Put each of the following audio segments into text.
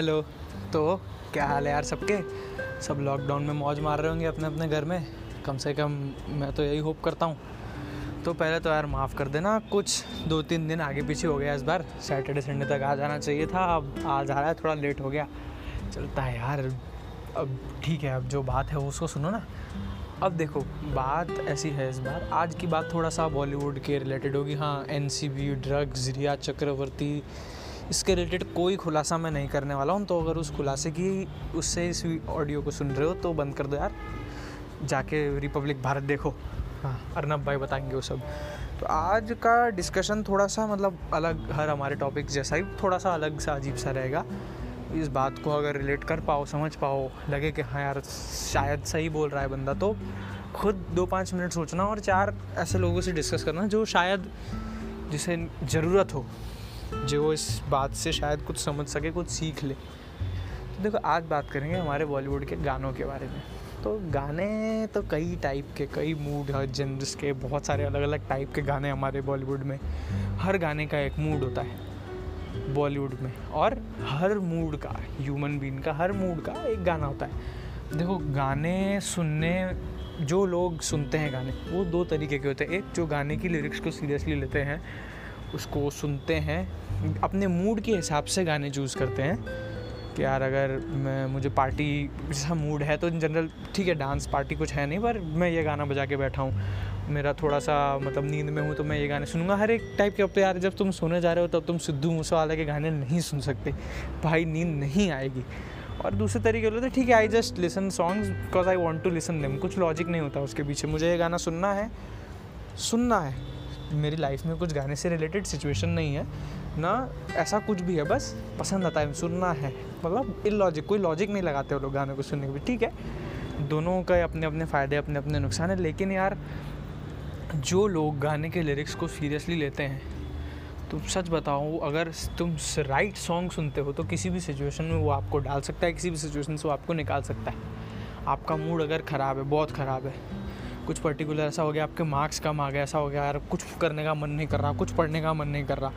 Hello. तो क्या हाल है यार सबके? सब लॉकडाउन में मौज मार रहे होंगे अपने अपने घर में? कम से कम मैं तो यही होप करता हूँ। तो पहले तो यार माफ़ कर देना, कुछ दो तीन दिन आगे पीछे हो गया इस बार। सैटरडे संडे तक आ जाना चाहिए था, अब आज आ रहा है, थोड़ा लेट हो गया। चलता है यार। अब ठीक है, अब जो बात है उसको सुनो ना। अब देखो, बात ऐसी है इस बार। आज की बात थोड़ा सा बॉलीवुड के रिलेटेड होगी। हाँ एन ड्रग्स रिया चक्रवर्ती इसके रिलेटेड कोई खुलासा मैं नहीं करने वाला हूँ तो अगर उस खुलासे की उससे इस ऑडियो को सुन रहे हो तो बंद कर दो यार। जाके रिपब्लिक भारत देखो। हाँ। अर्नब भाई बताएँगे वो सब। तो आज का डिस्कशन थोड़ा सा मतलब अलग हर हमारे टॉपिक जैसा ही थोड़ा सा अलग सा अजीब सा रहेगा। इस बात को अगर रिलेट कर पाओ समझ पाओ लगे कि हाँ यार शायद सही बोल रहा है बंदा तो खुद दो पाँच मिनट सोचना और चार ऐसे लोगों से डिस्कस करना जो शायद जिसे ज़रूरत हो। जो इस बात से शायद कुछ समझ सके, कुछ सीख ले। तो देखो, आज बात करेंगे हमारे बॉलीवुड के गानों के बारे में। तो गाने तो कई टाइप के, कई मूड है जेंर्स के, बहुत सारे अलग अलग टाइप के गाने हमारे बॉलीवुड में। हर गाने का एक मूड होता है बॉलीवुड में। और हर मूड का ह्यूमन बीन का, हर मूड का एक गाना होता है। देखो, गाने सुनने, जो लोग सुनते हैं गाने, वो दो तरीके के होते हैं। एक, जो गाने की लिरिक्स को सीरियसली लेते हैं उसको सुनते हैं। अपने मूड के हिसाब से गाने चूज़ करते हैं कि यार अगर मैं, मुझे पार्टी जैसा मूड है तो इन जनरल ठीक है डांस पार्टी कुछ है नहीं, पर मैं ये गाना बजा के बैठा हूँ। मेरा थोड़ा सा मतलब नींद में हूँ तो मैं ये गाने सुनूँगा। हर एक टाइप के अब तो यार, जब तुम सोने जा रहे हो तब तुम सिद्धू मूसेवाला के गाने नहीं सुन सकते। भाई नींद नहीं आएगी। और दूसरे तरीके होते ठीक है I just listen songs because I want to listen them कुछ लॉजिक नहीं होता उसके पीछे। मुझे ये गाना सुनना है। सुनना है। मेरी लाइफ में कुछ गाने से रिलेटेड सिचुएशन नहीं है। ना ऐसा कुछ भी है, बस पसंद आता है, सुनना है। मतलब इन लॉजिक कोई लॉजिक नहीं लगाते वो लोग गाने को सुनने के भी ठीक है? दोनों का अपने अपने फ़ायदे अपने अपने नुकसान है, लेकिन यार, जो लोग गाने के लिरिक्स को सीरियसली लेते हैं तो सच बताओ, अगर तुम राइट सॉन्ग सुनते हो तो किसी भी सिचुएशन में वो आपको डाल सकता है, किसी भी सिचुएशन से वो आपको निकाल सकता है। आपका मूड अगर ख़राब है, बहुत ख़राब है कुछ पर्टिकुलर ऐसा हो गया, आपके मार्क्स कम आ गया ऐसा हो गया, यार, कुछ करने का मन नहीं कर रहा, कुछ पढ़ने का मन नहीं कर रहा।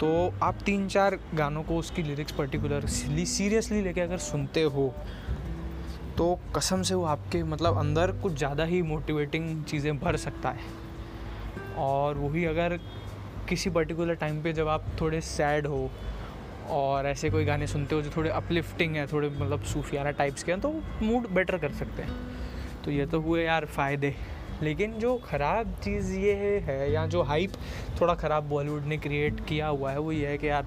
तो आप तीन चार गानों को उसकी लिरिक्स पर्टिकुलर सीरियसली लेके अगर सुनते हो तो कसम से वो आपके मतलब अंदर कुछ ज़्यादा ही मोटिवेटिंग चीज़ें भर सकता है। और वही अगर किसी पर्टिकुलर टाइम पे जब आप थोड़े सैड हो, और ऐसे कोई गाने सुनते हो जो थोड़े अपलिफ्टिंग है, थोड़े मतलब सूफियाना टाइप्स के हैं तो मूड बेटर कर सकते हैं। तो ये तो हुए यार फ़ायदे। लेकिन जो ख़राब चीज़ ये है या जो हाइप थोड़ा ख़राब बॉलीवुड ने क्रिएट किया हुआ है, वो ये है कि यार,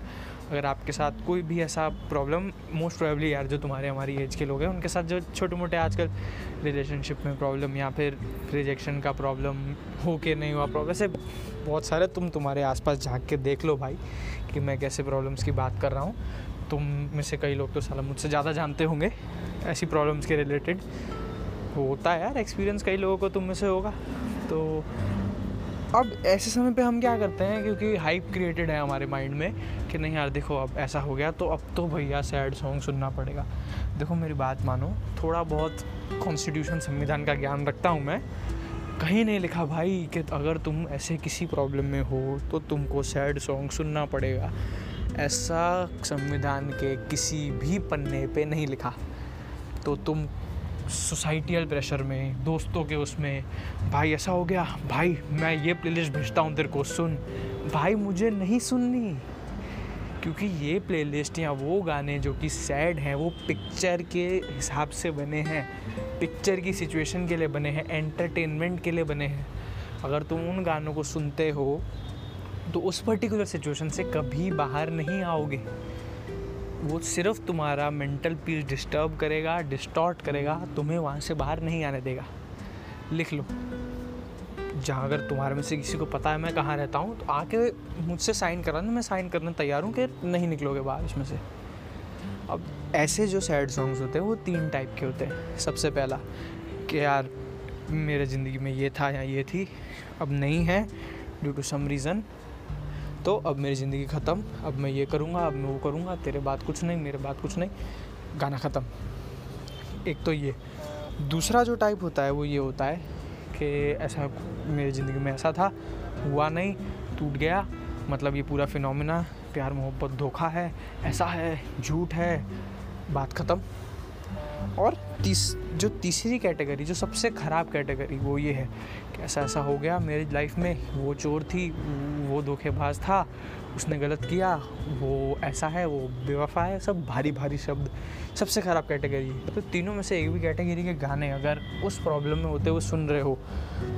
अगर आपके साथ कोई भी ऐसा प्रॉब्लम मोस्ट प्रोबेबली यार जो तुम्हारे, हमारी एज के लोग हैं, उनके साथ जो छोटे मोटे आजकल रिलेशनशिप में प्रॉब्लम या फिर रिजेक्शन का प्रॉब्लम हो के नहीं हुआ प्रॉब्लम ऐसे बहुत सारे तुम तुम्हारे आसपास झाँक के देख लो भाई कि मैं कैसे प्रॉब्लम्स की बात कर रहा हूँ। तुम में से कई लोग तो साला मुझसे ज़्यादा जानते होंगे ऐसी प्रॉब्लम्स के रिलेटेड होता है यार एक्सपीरियंस कई लोगों को तुम में से होगा। तो अब ऐसे समय पे हम क्या करते हैं, क्योंकि हाइप क्रिएटेड है हमारे माइंड में, कि नहीं यार, देखो अब ऐसा हो गया तो अब तो भैया सैड सॉन्ग सुनना पड़ेगा। देखो मेरी बात मानो, थोड़ा बहुत कॉन्स्टिट्यूशन संविधान का ज्ञान रखता हूँ मैं। कहीं नहीं लिखा भाई कि अगर तुम ऐसे किसी प्रॉब्लम में हो तो तुमको सैड सॉन्ग सुनना पड़ेगा। ऐसा संविधान के किसी भी पन्ने पे नहीं लिखा। तो तुम सोसाइटियल प्रेशर में, दोस्तों के उसमें, भाई, ऐसा हो गया? भाई, मैं ये प्लेलिस्ट भेजता हूँ, तेरे को, सुन। भाई, मुझे नहीं सुननी, क्योंकि ये प्लेलिस्ट या वो गाने जो कि सैड हैं, वो पिक्चर के हिसाब से बने हैं पिक्चर की सिचुएशन के लिए बने हैं एंटरटेनमेंट के लिए बने हैं। अगर तुम उन गानों को सुनते हो तो उस पर्टिकुलर सिचुएशन से कभी बाहर नहीं आओगे। वो सिर्फ़ तुम्हारा मेंटल पीस डिस्टर्ब करेगा डिस्टॉर्ट करेगा, तुम्हें वहाँ से बाहर नहीं आने देगा। लिख लो। जहाँ अगर तुम्हारे में से किसी को पता है मैं कहाँ रहता हूँ तो आके मुझसे साइन करा ना, मैं साइन करने तैयार हूँ कि नहीं निकलोगे बाहर इसमें से। अब ऐसे जो सैड सॉन्ग्स होते हैं, वो तीन टाइप के होते हैं। सबसे पहला, कि यार, मेरे ज़िंदगी में ये था या ये थी, अब नहीं है ड्यू टू सम रीज़न तो अब मेरी ज़िंदगी ख़त्म, अब मैं ये करूँगा, अब मैं वो करूँगा, तेरे बात कुछ नहीं, मेरे बात कुछ नहीं, गाना ख़त्म। एक तो ये। दूसरा जो टाइप होता है वो ये होता है कि ऐसा मेरी ज़िंदगी में ऐसा था, हुआ नहीं, टूट गया मतलब ये पूरा फिनोमिना प्यार, मोहब्बत, धोखा है, ऐसा है, झूठ है, बात ख़त्म। और तीस, जो तीसरी कैटेगरी, जो सबसे ख़राब कैटेगरी, वो ये है कि ऐसा ऐसा हो गया, मेरी लाइफ में वो चोर थी, वो धोखेबाज था, उसने गलत किया, वो ऐसा है, वो बेवफा है, सब भारी भारी शब्द, सबसे ख़राब कैटेगरी। है तो तीनों में से एक भी कैटेगरी के गाने अगर उस प्रॉब्लम में होते हुए सुन रहे हो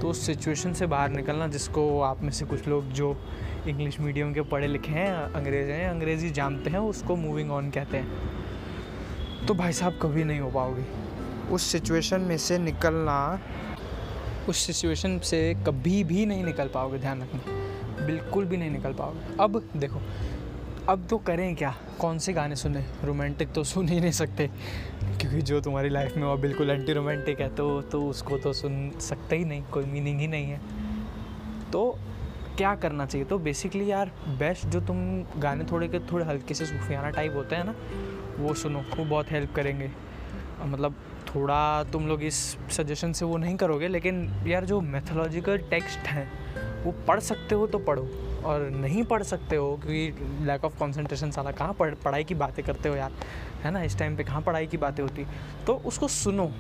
तो उस सिचुएशन से बाहर निकलना, जिसको आप में से कुछ लोग जो इंग्लिश मीडियम के पढ़े लिखे हैं, अंग्रेज़ हैं, अंग्रेज़ी जानते हैं, उसको मूविंग ऑन कहते हैं। तो भाई साहब कभी नहीं हो पाओगे। उस सिचुएशन में से निकलना। उस सिचुएशन से कभी भी नहीं निकल पाओगे ध्यान रखना। बिल्कुल भी नहीं निकल पाओगे। अब देखो अब तो करें क्या? कौन से गाने सुने? रोमांटिक तो सुन ही नहीं सकते। क्योंकि जो तुम्हारी लाइफ में वो बिल्कुल एंटी रोमांटिक है तो तो उसको तो सुन सकते ही नहीं कोई मीनिंग ही नहीं है। तो क्या करना चाहिए? तो बेसिकली यार बेस्ट जो तुम गाने थोड़े के थोड़े हल्के से सूफियाना टाइप होते हैं ना, वो सुनो, वो बहुत हेल्प करेंगे। मतलब थोड़ा तुम लोग इस सजेशन से वो नहीं करोगे, लेकिन यार जो मैथोलॉजिकल टेक्स्ट हैं, वो पढ़ सकते हो तो पढ़ो, और नहीं पढ़ सकते हो, क्योंकि लैक ऑफ़ कॉन्सेंट्रेशन साला कहाँ पढ़, पढ़ाई की बातें करते हो यार, है ना? इस टाइम पे कहाँ पढ़ाई की बातें होती? तो उसको सुनो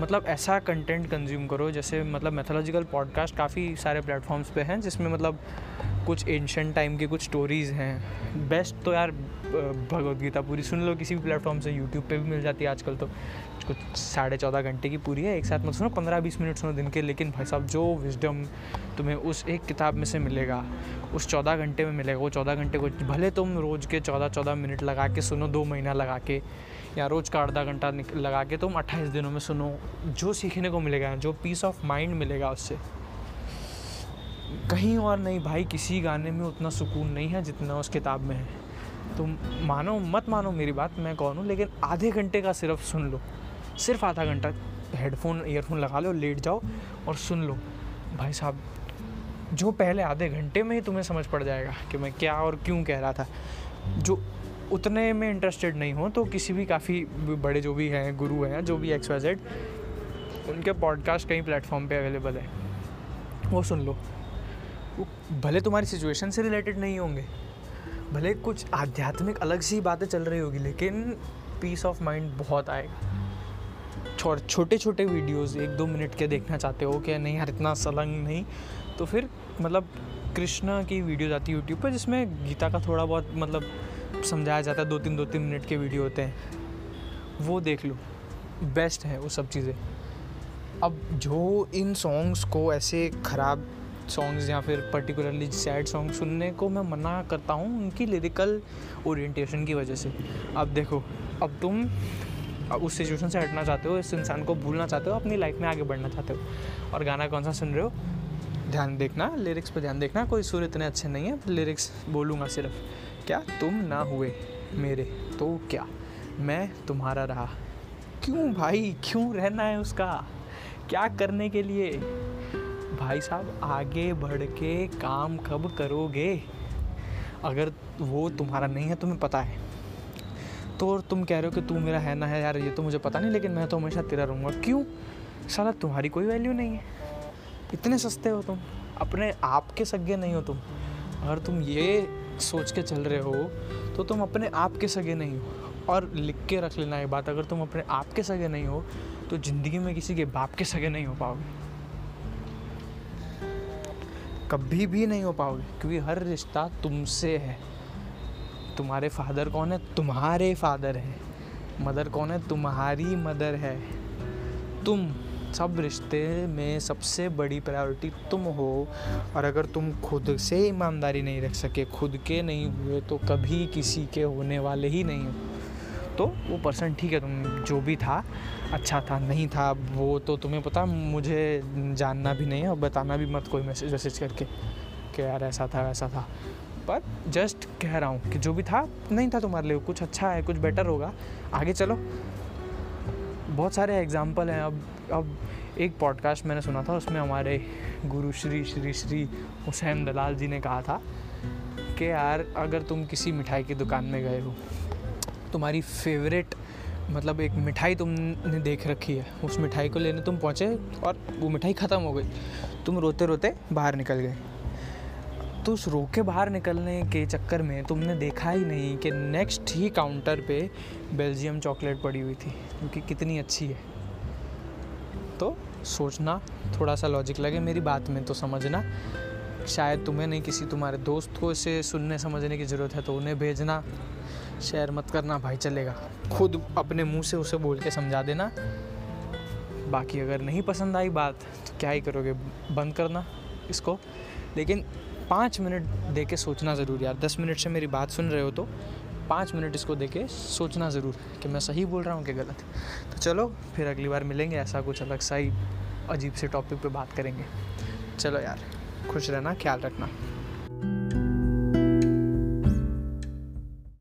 मतलब ऐसा कंटेंट कंज्यूम करो, जैसे मतलब मैथोलॉजिकल पॉडकास्ट काफ़ी सारे प्लेटफॉर्म्स पे हैं, जिसमें मतलब कुछ एंशंट टाइम की कुछ स्टोरीज़ हैं। बेस्ट तो यार भगवद गीता पूरी सुन लो, किसी भी प्लेटफॉर्म से यूट्यूब पे भी मिल जाती है आजकल तो। कुछ साढ़े चौदह घंटे की पूरी है, एक साथ मत सुनो, पंद्रह बीस मिनट सुनो दिन के, लेकिन भाई साहब, जो विजडम तुम्हें उस एक किताब में से मिलेगा, उस चौदह घंटे में मिलेगा, वो चौदह घंटे को, भले तुम रोज़ के चौदह चौदह मिनट लगा के सुनो, दो महीना लगा के, या रोज़ का आधा घंटा लगा के तुम अट्ठाईस दिनों में सुनो, जो सीखने को मिलेगा, जो पीस ऑफ़ माइंड मिलेगा उससे। कहीं और नहीं, भाई, किसी गाने में उतना सुकून नहीं है जितना उस किताब में है। तुम मानो, मत मानो मेरी बात, मैं कौन हूँ, लेकिन आधे घंटे का सिर्फ़ सुन लो। सिर्फ़ आधा घंटा हेडफोन ईयरफोन लगा लो, लेट जाओ और सुन लो। भाई साहब, जो पहले आधे घंटे में ही तुम्हें समझ पड़ जाएगा कि मैं क्या और क्यों कह रहा था। जो उतने में इंटरेस्टेड नहीं हो तो किसी भी काफ़ी बड़े जो भी हैं, गुरु हैं, जो भी एक्स वाई जेड उनके पॉडकास्ट कई प्लेटफॉर्म पे अवेलेबल है। वो सुन लो। वो भले तुम्हारी सिचुएशन से रिलेटेड नहीं होंगे, भले कुछ आध्यात्मिक अलग सी बातें चल रही होगी, लेकिन पीस ऑफ़ माइंड बहुत आएगा। और छोटे छोटे वीडियोस एक दो मिनट के देखना चाहते हो कि नहीं यार, इतना सलंग नहीं। तो फिर मतलब कृष्णा की वीडियोज़ आती है यूट्यूब पर, जिसमें गीता का थोड़ा बहुत मतलब समझाया जाता है दो तीन दो तीन मिनट के वीडियो होते हैं। वो देख लो बेस्ट है वो सब चीज़ें। अब जो इन सॉन्ग्स को ऐसे ख़राब सॉन्ग्स या फिर पर्टिकुलरली सैड सॉन्ग सुनने को मैं मना करता हूँ उनकी लिरिकल ओरिएंटेशन की वजह से। अब देखो, अब तुम उस सिचुएशन से हटना चाहते हो, इस इंसान को भूलना चाहते हो, अपनी लाइफ में आगे बढ़ना चाहते हो। और गाना कौन सा सुन रहे हो? ध्यान देखना लिरिक्स पे ध्यान देखना, कोई सुर इतने अच्छे नहीं है लिरिक्स बोलूँगा सिर्फ़। क्या तुम ना हुए मेरे तो क्या? मैं तुम्हारा रहा। क्यों भाई? क्यों रहना है उसका? क्या करने के लिए? भाई साहब, आगे बढ़ के काम कब करोगे? अगर वो तुम्हारा नहीं है, तुम्हें पता है। तो और तुम कह रहे हो कि तू मेरा है ना है यार, ये तो मुझे पता नहीं, लेकिन मैं तो हमेशा तेरा रहूँगा। क्यों? साला तुम्हारी कोई वैल्यू नहीं है। इतने सस्ते हो तुम। अपने आप के सगे नहीं हो तुम। अगर तुम ये सोच के चल रहे हो तो तुम अपने आप के सगे नहीं हो। और लिख के रख लेना ये बात, अगर तुम अपने आप के सगे नहीं हो तो ज़िंदगी में किसी के बाप के सगे नहीं हो पाओगे। कभी भी नहीं हो पाओगे। क्योंकि हर रिश्ता तुमसे है। तुम्हारे फादर कौन है? तुम्हारे फादर है। मदर कौन है? तुम्हारी मदर है। तुम सब रिश्ते में सबसे बड़ी प्रायोरिटी तुम हो। और अगर तुम खुद से ईमानदारी नहीं रख सके, खुद के नहीं हुए तो कभी किसी के होने वाले ही नहीं हो। तो वो पर्सन ठीक है, तुम जो भी था अच्छा था, नहीं था, वो तो तुम्हें पता, मुझे जानना भी नहीं है और बताना भी मत कोई मैसेज वैसेज करके कि यार ऐसा था, वैसा था। पर जस्ट कह रहा हूँ कि जो भी था, नहीं था तुम्हारे लिए, कुछ अच्छा है, कुछ बेटर होगा। आगे चलो। बहुत सारे एग्ज़ाम्पल हैं। अब अब एक पॉडकास्ट मैंने सुना था, उसमें हमारे गुरु श्री श्री श्री हुसैन दलाल जी ने कहा था कि यार, अगर तुम किसी मिठाई की दुकान में गए हो तुम्हारी फेवरेट मतलब एक मिठाई तुमने देख रखी है। उस मिठाई को लेने तुम पहुँचे और वो मिठाई ख़त्म हो गई। तुम रोते रोते बाहर निकल गए। तो उस रोक बाहर निकलने के चक्कर में तुमने देखा ही नहीं कि नेक्स्ट ही काउंटर पे बेल्जियम चॉकलेट पड़ी हुई थी क्योंकि कितनी अच्छी है। तो सोचना, थोड़ा सा लॉजिक लगे मेरी बात में तो समझना। शायद तुम्हें नहीं, किसी तुम्हारे दोस्त को इसे सुनने समझने की ज़रूरत है तो उन्हें भेजना। शेयर मत करना, भाई चलेगा। खुद अपने मुँह से उसे बोल के समझा देना। बाकी अगर नहीं पसंद आई बात तो क्या ही करोगे, बंद करना इसको। लेकिन पाँच मिनट दे के सोचना ज़रूर यार, दस मिनट से मेरी बात सुन रहे हो तो पाँच मिनट इसको दे के सोचना ज़रूर कि मैं सही बोल रहा हूँ कि गलत। तो चलो, फिर अगली बार मिलेंगे, ऐसा कुछ अलग सा ही अजीब से टॉपिक पे बात करेंगे। चलो यार। खुश रहना ख्याल रखना।